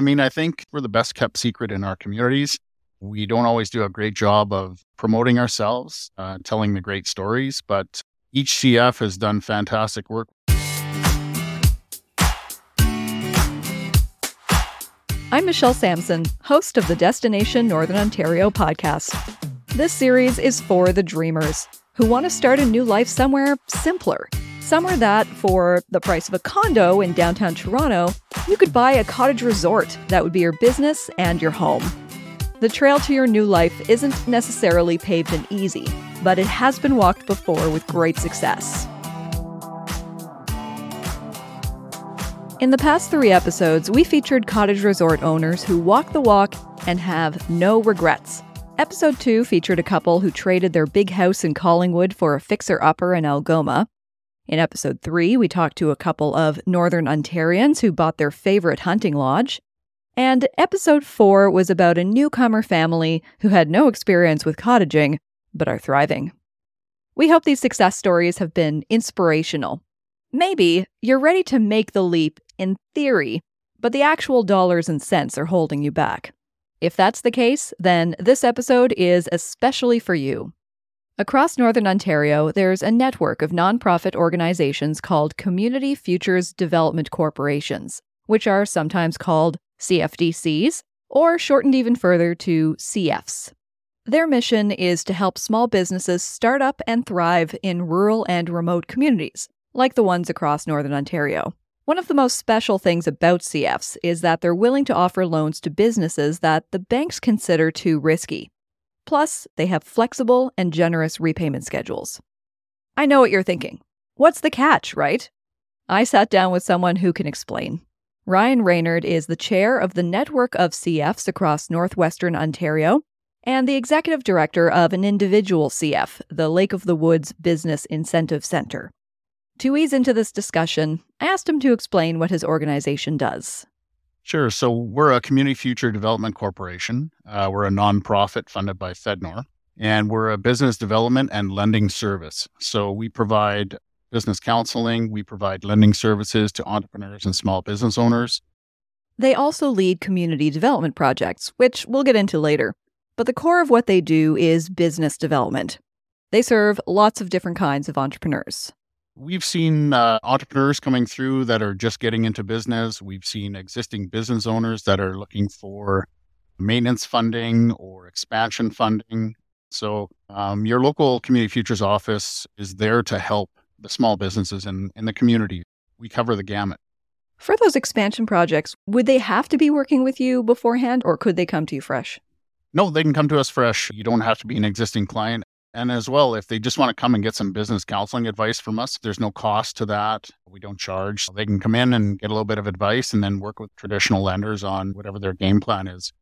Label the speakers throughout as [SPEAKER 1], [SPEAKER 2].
[SPEAKER 1] I mean, I think we're the best kept secret in our communities. We don't always do a great job of promoting ourselves, uh, telling the great stories, but each CF has done fantastic work.
[SPEAKER 2] I'm Michelle Sampson, host of the Destination Northern Ontario podcast. This series is for the dreamers who want to start a new life somewhere simpler. Somewhere that, for the price of a condo in downtown Toronto, you could buy a cottage resort that would be your business and your home. The trail to your new life isn't necessarily paved and easy, but it has been walked before with great success. In the past three episodes, we featured cottage resort owners who walk the walk and have no regrets. Episode 2 featured a couple who traded their big house in Collingwood for a fixer upper in Algoma. In episode 3, we talked to a couple of Northern Ontarians who bought their favorite hunting lodge. And episode 4 was about a newcomer family who had no experience with cottaging, but are thriving. We hope these success stories have been inspirational. Maybe you're ready to make the leap in theory, but the actual dollars and cents are holding you back. If that's the case, then this episode is especially for you. Across Northern Ontario, there's a network of nonprofit organizations called Community Futures Development Corporations, which are sometimes called CFDCs, or shortened even further to CFs. Their mission is to help small businesses start up and thrive in rural and remote communities, like the ones across Northern Ontario. One of the most special things about CFs is that they're willing to offer loans to businesses that the banks consider too risky. Plus, they have flexible and generous repayment schedules. I know what you're thinking. What's the catch, right? I sat down with someone who can explain. Ryan Raynard is the chair of the network of CFs across northwestern Ontario and the executive director of an individual CF, the Lake of the Woods Business Incentive Center. To ease into this discussion, I asked him to explain what his organization does.
[SPEAKER 1] Sure. So we're a Community Future Development Corporation. Uh, we're a nonprofit funded by FedNor, and we're a business development and lending service. So we provide business counseling, we provide lending services to entrepreneurs and small business owners.
[SPEAKER 2] They also lead community development projects, which we'll get into later. But the core of what they do is business development. They serve lots of different kinds of entrepreneurs.
[SPEAKER 1] We've seen uh, entrepreneurs coming through that are just getting into business. We've seen existing business owners that are looking for maintenance funding or expansion funding. So, um, your local Community Futures office is there to help the small businesses in, in the community. We cover the gamut.
[SPEAKER 2] For those expansion projects, would they have to be working with you beforehand or could they come to you fresh?
[SPEAKER 1] No, they can come to us fresh. You don't have to be an existing client. And as well, if they just want to come and get some business counseling advice from us, there's no cost to that. We don't charge. They can come in and get a little bit of advice and then work with traditional lenders on whatever their game plan is.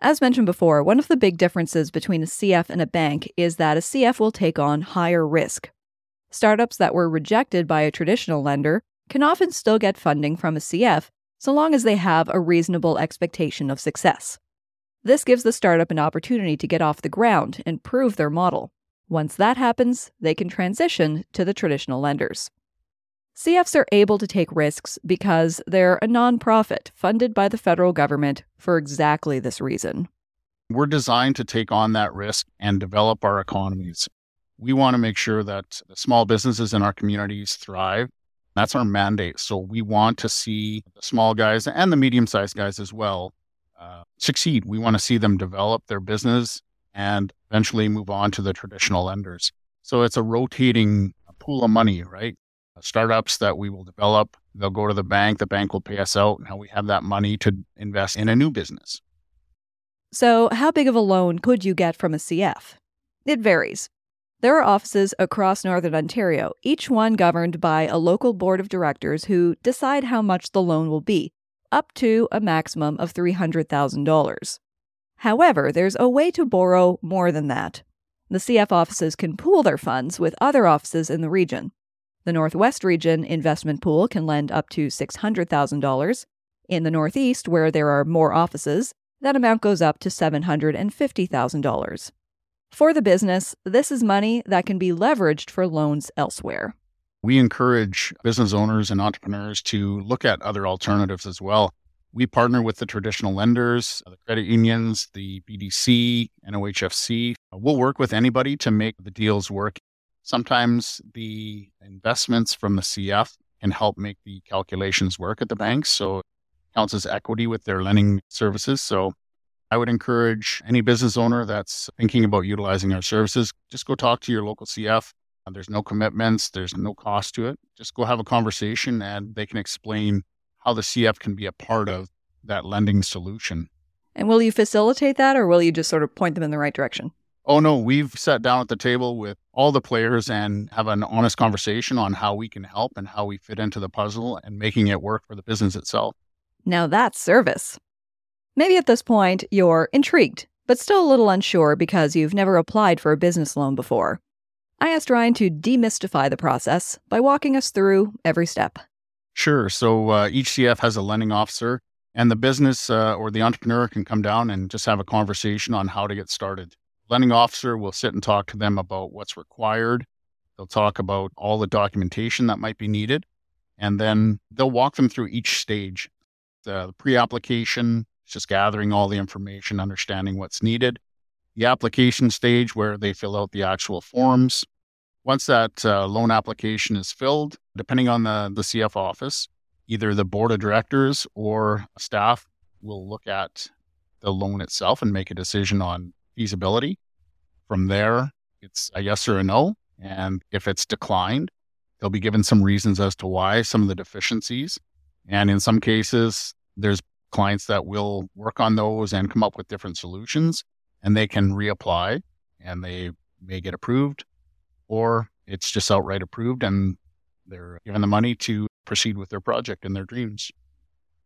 [SPEAKER 2] As mentioned before, one of the big differences between a CF and a bank is that a CF will take on higher risk. Startups that were rejected by a traditional lender can often still get funding from a CF so long as they have a reasonable expectation of success. This gives the startup an opportunity to get off the ground and prove their model. Once that happens, they can transition to the traditional lenders. CFs are able to take risks because they're a nonprofit funded by the federal government for exactly this reason.
[SPEAKER 1] We're designed to take on that risk and develop our economies. We want to make sure that the small businesses in our communities thrive. That's our mandate. So we want to see the small guys and the medium sized guys as well uh, succeed. We want to see them develop their business and eventually move on to the traditional lenders. So it's a rotating pool of money, right? Startups that we will develop, they'll go to the bank, the bank will pay us out. And now we have that money to invest in a new business.
[SPEAKER 2] So, how big of a loan could you get from a CF? It varies. There are offices across Northern Ontario, each one governed by a local board of directors who decide how much the loan will be, up to a maximum of $300,000. However, there's a way to borrow more than that. The CF offices can pool their funds with other offices in the region. The Northwest Region Investment Pool can lend up to $600,000. In the Northeast, where there are more offices, that amount goes up to $750,000. For the business, this is money that can be leveraged for loans elsewhere.
[SPEAKER 1] We encourage business owners and entrepreneurs to look at other alternatives as well We partner with the traditional lenders, uh, the credit unions, the BDC, NOHFC. Uh, we'll work with anybody to make the deals work. Sometimes the investments from the CF can help make the calculations work at the banks. So it counts as equity with their lending services. So I would encourage any business owner that's thinking about utilizing our services, just go talk to your local CF. There's no commitments, there's no cost to it. Just go have a conversation and they can explain how the CF can be a part of that lending solution.
[SPEAKER 2] And will you facilitate that or will you just sort of point them in the right direction?
[SPEAKER 1] Oh, no, we've sat down at the table with all the players and have an honest conversation on how we can help and how we fit into the puzzle and making it work for the business itself.
[SPEAKER 2] Now that's service. Maybe at this point you're intrigued, but still a little unsure because you've never applied for a business loan before. I asked Ryan to demystify the process by walking us through every step.
[SPEAKER 1] Sure. So uh, each CF has a lending officer, and the business uh, or the entrepreneur can come down and just have a conversation on how to get started. Lending officer will sit and talk to them about what's required. They'll talk about all the documentation that might be needed, and then they'll walk them through each stage the pre application, just gathering all the information, understanding what's needed. The application stage where they fill out the actual forms, once that uh, loan application is filled, depending on the, the CF office, either the board of directors or staff will look at the loan itself and make a decision on feasibility. From there, it's a yes or a no. And if it's declined, they'll be given some reasons as to why, some of the deficiencies. And in some cases, there's clients that will work on those and come up with different solutions, and they can reapply and they may get approved or it's just outright approved and they're given the money to proceed with their project and their dreams.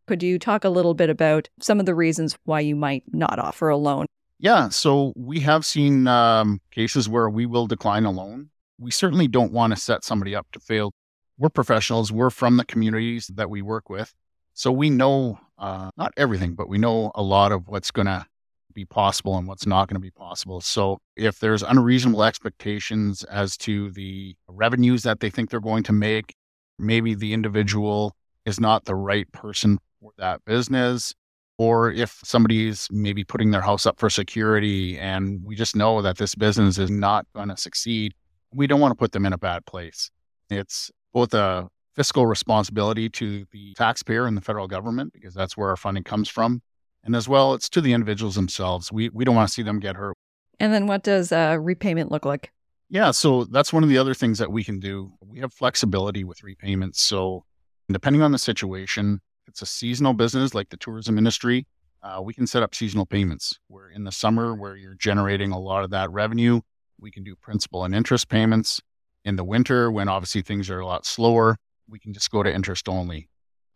[SPEAKER 2] Could you talk a little bit about some of the reasons why you might not offer a loan?
[SPEAKER 1] Yeah, so we have seen um, cases where we will decline a loan. We certainly don't want to set somebody up to fail. We're professionals, we're from the communities that we work with. So we know uh, not everything, but we know a lot of what's going to be possible and what's not going to be possible. So if there's unreasonable expectations as to the revenues that they think they're going to make, maybe the individual is not the right person for that business. Or if somebody's maybe putting their house up for security and we just know that this business is not going to succeed, we don't want to put them in a bad place. It's both a fiscal responsibility to the taxpayer and the federal government because that's where our funding comes from and as well, it's to the individuals themselves. We, we don't want to see them get hurt.
[SPEAKER 2] And then what does uh, repayment look like?
[SPEAKER 1] Yeah, so that's one of the other things that we can do. We have flexibility with repayments. So, depending on the situation, it's a seasonal business like the tourism industry, uh, we can set up seasonal payments where in the summer, where you're generating a lot of that revenue, we can do principal and interest payments. In the winter, when obviously things are a lot slower, we can just go to interest only.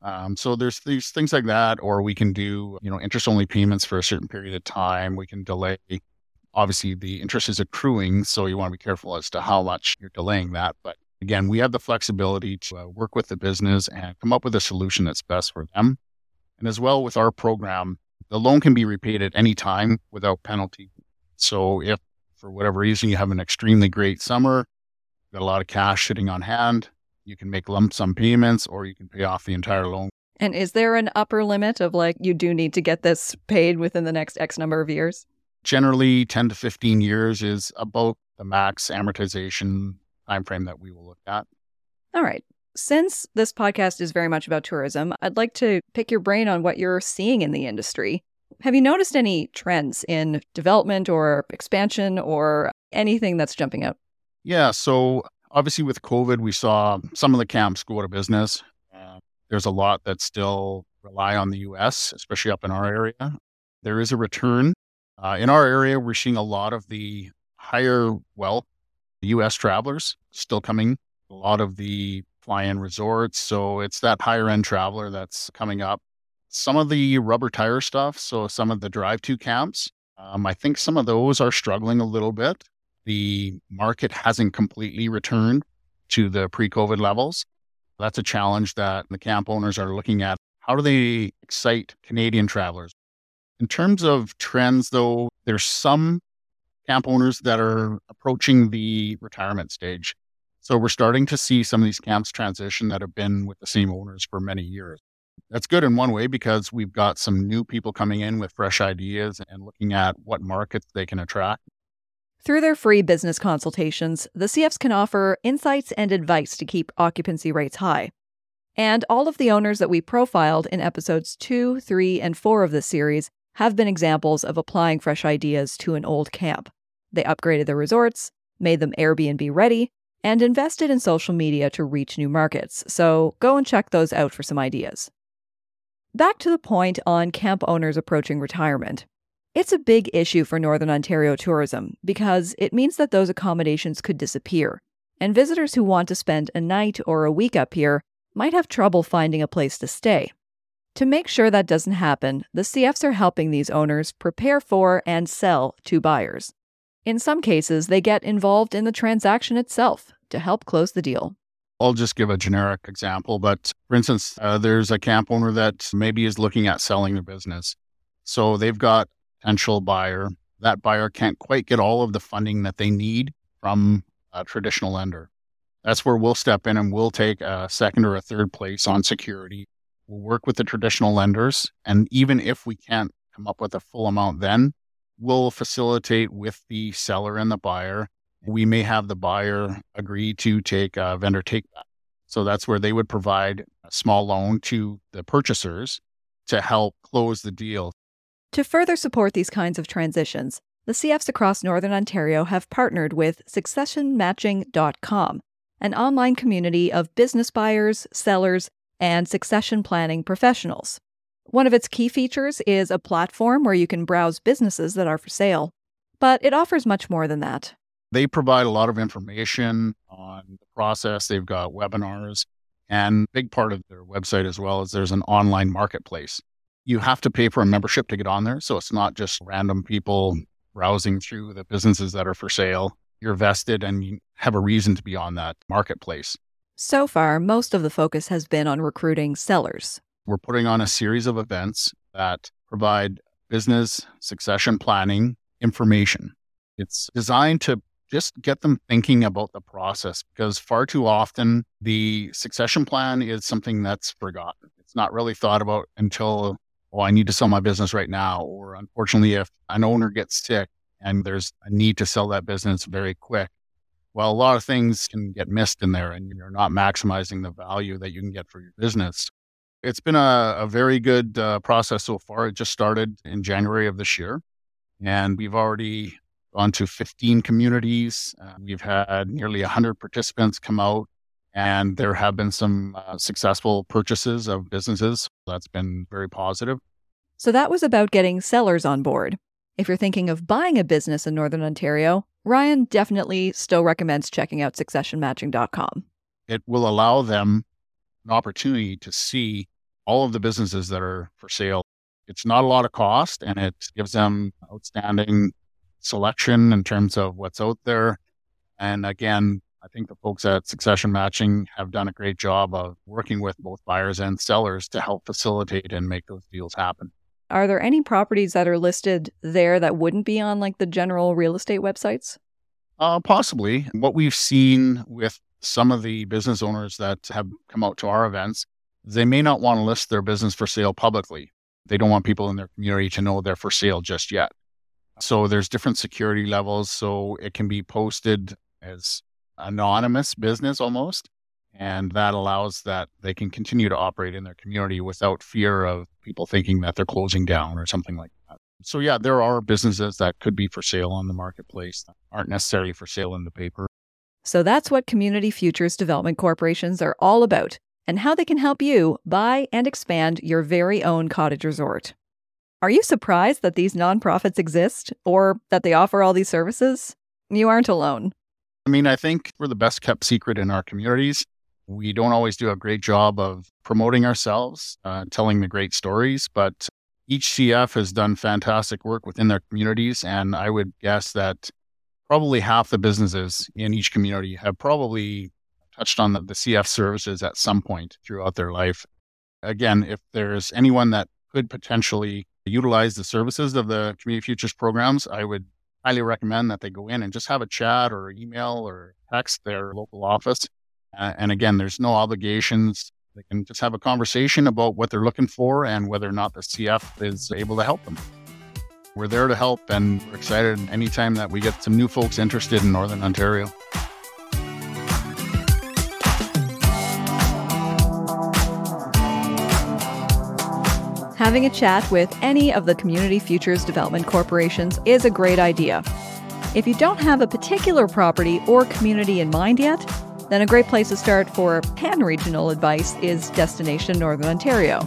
[SPEAKER 1] Um, so there's these things like that, or we can do, you know, interest only payments for a certain period of time. We can delay. Obviously, the interest is accruing, so you want to be careful as to how much you're delaying that. But again, we have the flexibility to uh, work with the business and come up with a solution that's best for them. And as well with our program, the loan can be repaid at any time without penalty. So if for whatever reason you have an extremely great summer, got a lot of cash sitting on hand, you can make lump sum payments or you can pay off the entire loan.
[SPEAKER 2] And is there an upper limit of like, you do need to get this paid within the next X number of years?
[SPEAKER 1] Generally, 10 to 15 years is about the max amortization timeframe that we will look at.
[SPEAKER 2] All right. Since this podcast is very much about tourism, I'd like to pick your brain on what you're seeing in the industry. Have you noticed any trends in development or expansion or anything that's jumping out?
[SPEAKER 1] Yeah. So obviously with COVID, we saw some of the camps go out of business. Uh, there's a lot that still rely on the U.S., especially up in our area. There is a return. Uh, in our area, we're seeing a lot of the higher wealth U.S. travelers still coming. A lot of the fly-in resorts, so it's that higher end traveler that's coming up. Some of the rubber tire stuff, so some of the drive-to camps, um, I think some of those are struggling a little bit the market hasn't completely returned to the pre COVID levels. That's a challenge that the camp owners are looking at. How do they excite Canadian travelers? In terms of trends, though, there's some camp owners that are approaching the retirement stage. So we're starting to see some of these camps transition that have been with the same owners for many years. That's good in one way because we've got some new people coming in with fresh ideas and looking at what markets they can attract.
[SPEAKER 2] Through their free business consultations, the CFs can offer insights and advice to keep occupancy rates high. And all of the owners that we profiled in episodes 2, 3, and 4 of this series have been examples of applying fresh ideas to an old camp. They upgraded their resorts, made them Airbnb ready, and invested in social media to reach new markets. So go and check those out for some ideas. Back to the point on camp owners approaching retirement. It's a big issue for Northern Ontario tourism because it means that those accommodations could disappear, and visitors who want to spend a night or a week up here might have trouble finding a place to stay. To make sure that doesn't happen, the CFs are helping these owners prepare for and sell to buyers. In some cases, they get involved in the transaction itself to help close the deal.
[SPEAKER 1] I'll just give a generic example, but for instance, uh, there's a camp owner that maybe is looking at selling their business. So they've got potential buyer. That buyer can't quite get all of the funding that they need from a traditional lender. That's where we'll step in and we'll take a second or a third place on security. We'll work with the traditional lenders. And even if we can't come up with a full amount, then we'll facilitate with the seller and the buyer. We may have the buyer agree to take a vendor take back. So that's where they would provide a small loan to the purchasers to help close the deal.
[SPEAKER 2] To further support these kinds of transitions, the CFs across Northern Ontario have partnered with successionmatching.com an online community of business buyers, sellers, and succession planning professionals. One of its key features is a platform where you can browse businesses that are for sale, but it offers much more than that.
[SPEAKER 1] They provide a lot of information on the process. They've got webinars, and big part of their website as well is there's an online marketplace. You have to pay for a membership to get on there, so it's not just random people browsing through the businesses that are for sale you're vested and you have a reason to be on that marketplace.
[SPEAKER 2] So far, most of the focus has been on recruiting sellers.
[SPEAKER 1] We're putting on a series of events that provide business succession planning information. It's designed to just get them thinking about the process because far too often the succession plan is something that's forgotten. It's not really thought about until, oh, I need to sell my business right now. Or unfortunately, if an owner gets sick, and there's a need to sell that business very quick. Well, a lot of things can get missed in there and you're not maximizing the value that you can get for your business. It's been a, a very good uh, process so far. It just started in January of this year, and we've already gone to 15 communities. Uh, we've had nearly 100 participants come out, and there have been some uh, successful purchases of businesses. That's been very positive.
[SPEAKER 2] So that was about getting sellers on board. If you're thinking of buying a business in Northern Ontario, Ryan definitely still recommends checking out successionmatching.com.
[SPEAKER 1] It will allow them an opportunity to see all of the businesses that are for sale. It's not a lot of cost and it gives them outstanding selection in terms of what's out there. And again, I think the folks at Succession Matching have done a great job of working with both buyers and sellers to help facilitate and make those deals happen.
[SPEAKER 2] Are there any properties that are listed there that wouldn't be on like the general real estate websites?
[SPEAKER 1] Uh, possibly. What we've seen with some of the business owners that have come out to our events, they may not want to list their business for sale publicly. They don't want people in their community to know they're for sale just yet. So there's different security levels. So it can be posted as anonymous business almost. And that allows that they can continue to operate in their community without fear of people thinking that they're closing down or something like that. So, yeah, there are businesses that could be for sale on the marketplace that aren't necessarily for sale in the paper.
[SPEAKER 2] So, that's what Community Futures Development Corporations are all about and how they can help you buy and expand your very own cottage resort. Are you surprised that these nonprofits exist or that they offer all these services? You aren't alone.
[SPEAKER 1] I mean, I think we're the best kept secret in our communities. We don't always do a great job of promoting ourselves, uh, telling the great stories, but each CF has done fantastic work within their communities. And I would guess that probably half the businesses in each community have probably touched on the, the CF services at some point throughout their life. Again, if there's anyone that could potentially utilize the services of the Community Futures programs, I would highly recommend that they go in and just have a chat or email or text their local office uh, and again, there's no obligations. They can just have a conversation about what they're looking for and whether or not the CF is able to help them. We're there to help, and we're excited anytime that we get some new folks interested in Northern Ontario.
[SPEAKER 2] Having a chat with any of the Community Futures Development Corporations is a great idea. If you don't have a particular property or community in mind yet, then a great place to start for pan regional advice is Destination Northern Ontario.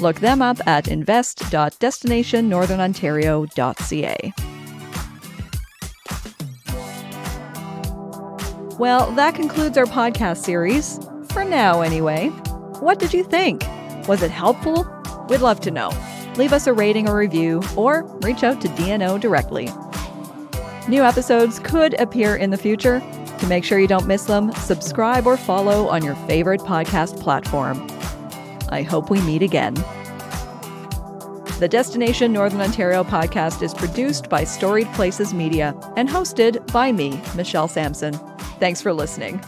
[SPEAKER 2] Look them up at invest.destinationnorthernontario.ca. Well, that concludes our podcast series. For now, anyway. What did you think? Was it helpful? We'd love to know. Leave us a rating or review, or reach out to DNO directly. New episodes could appear in the future. To make sure you don't miss them, subscribe or follow on your favorite podcast platform. I hope we meet again. The Destination Northern Ontario podcast is produced by Storied Places Media and hosted by me, Michelle Sampson. Thanks for listening.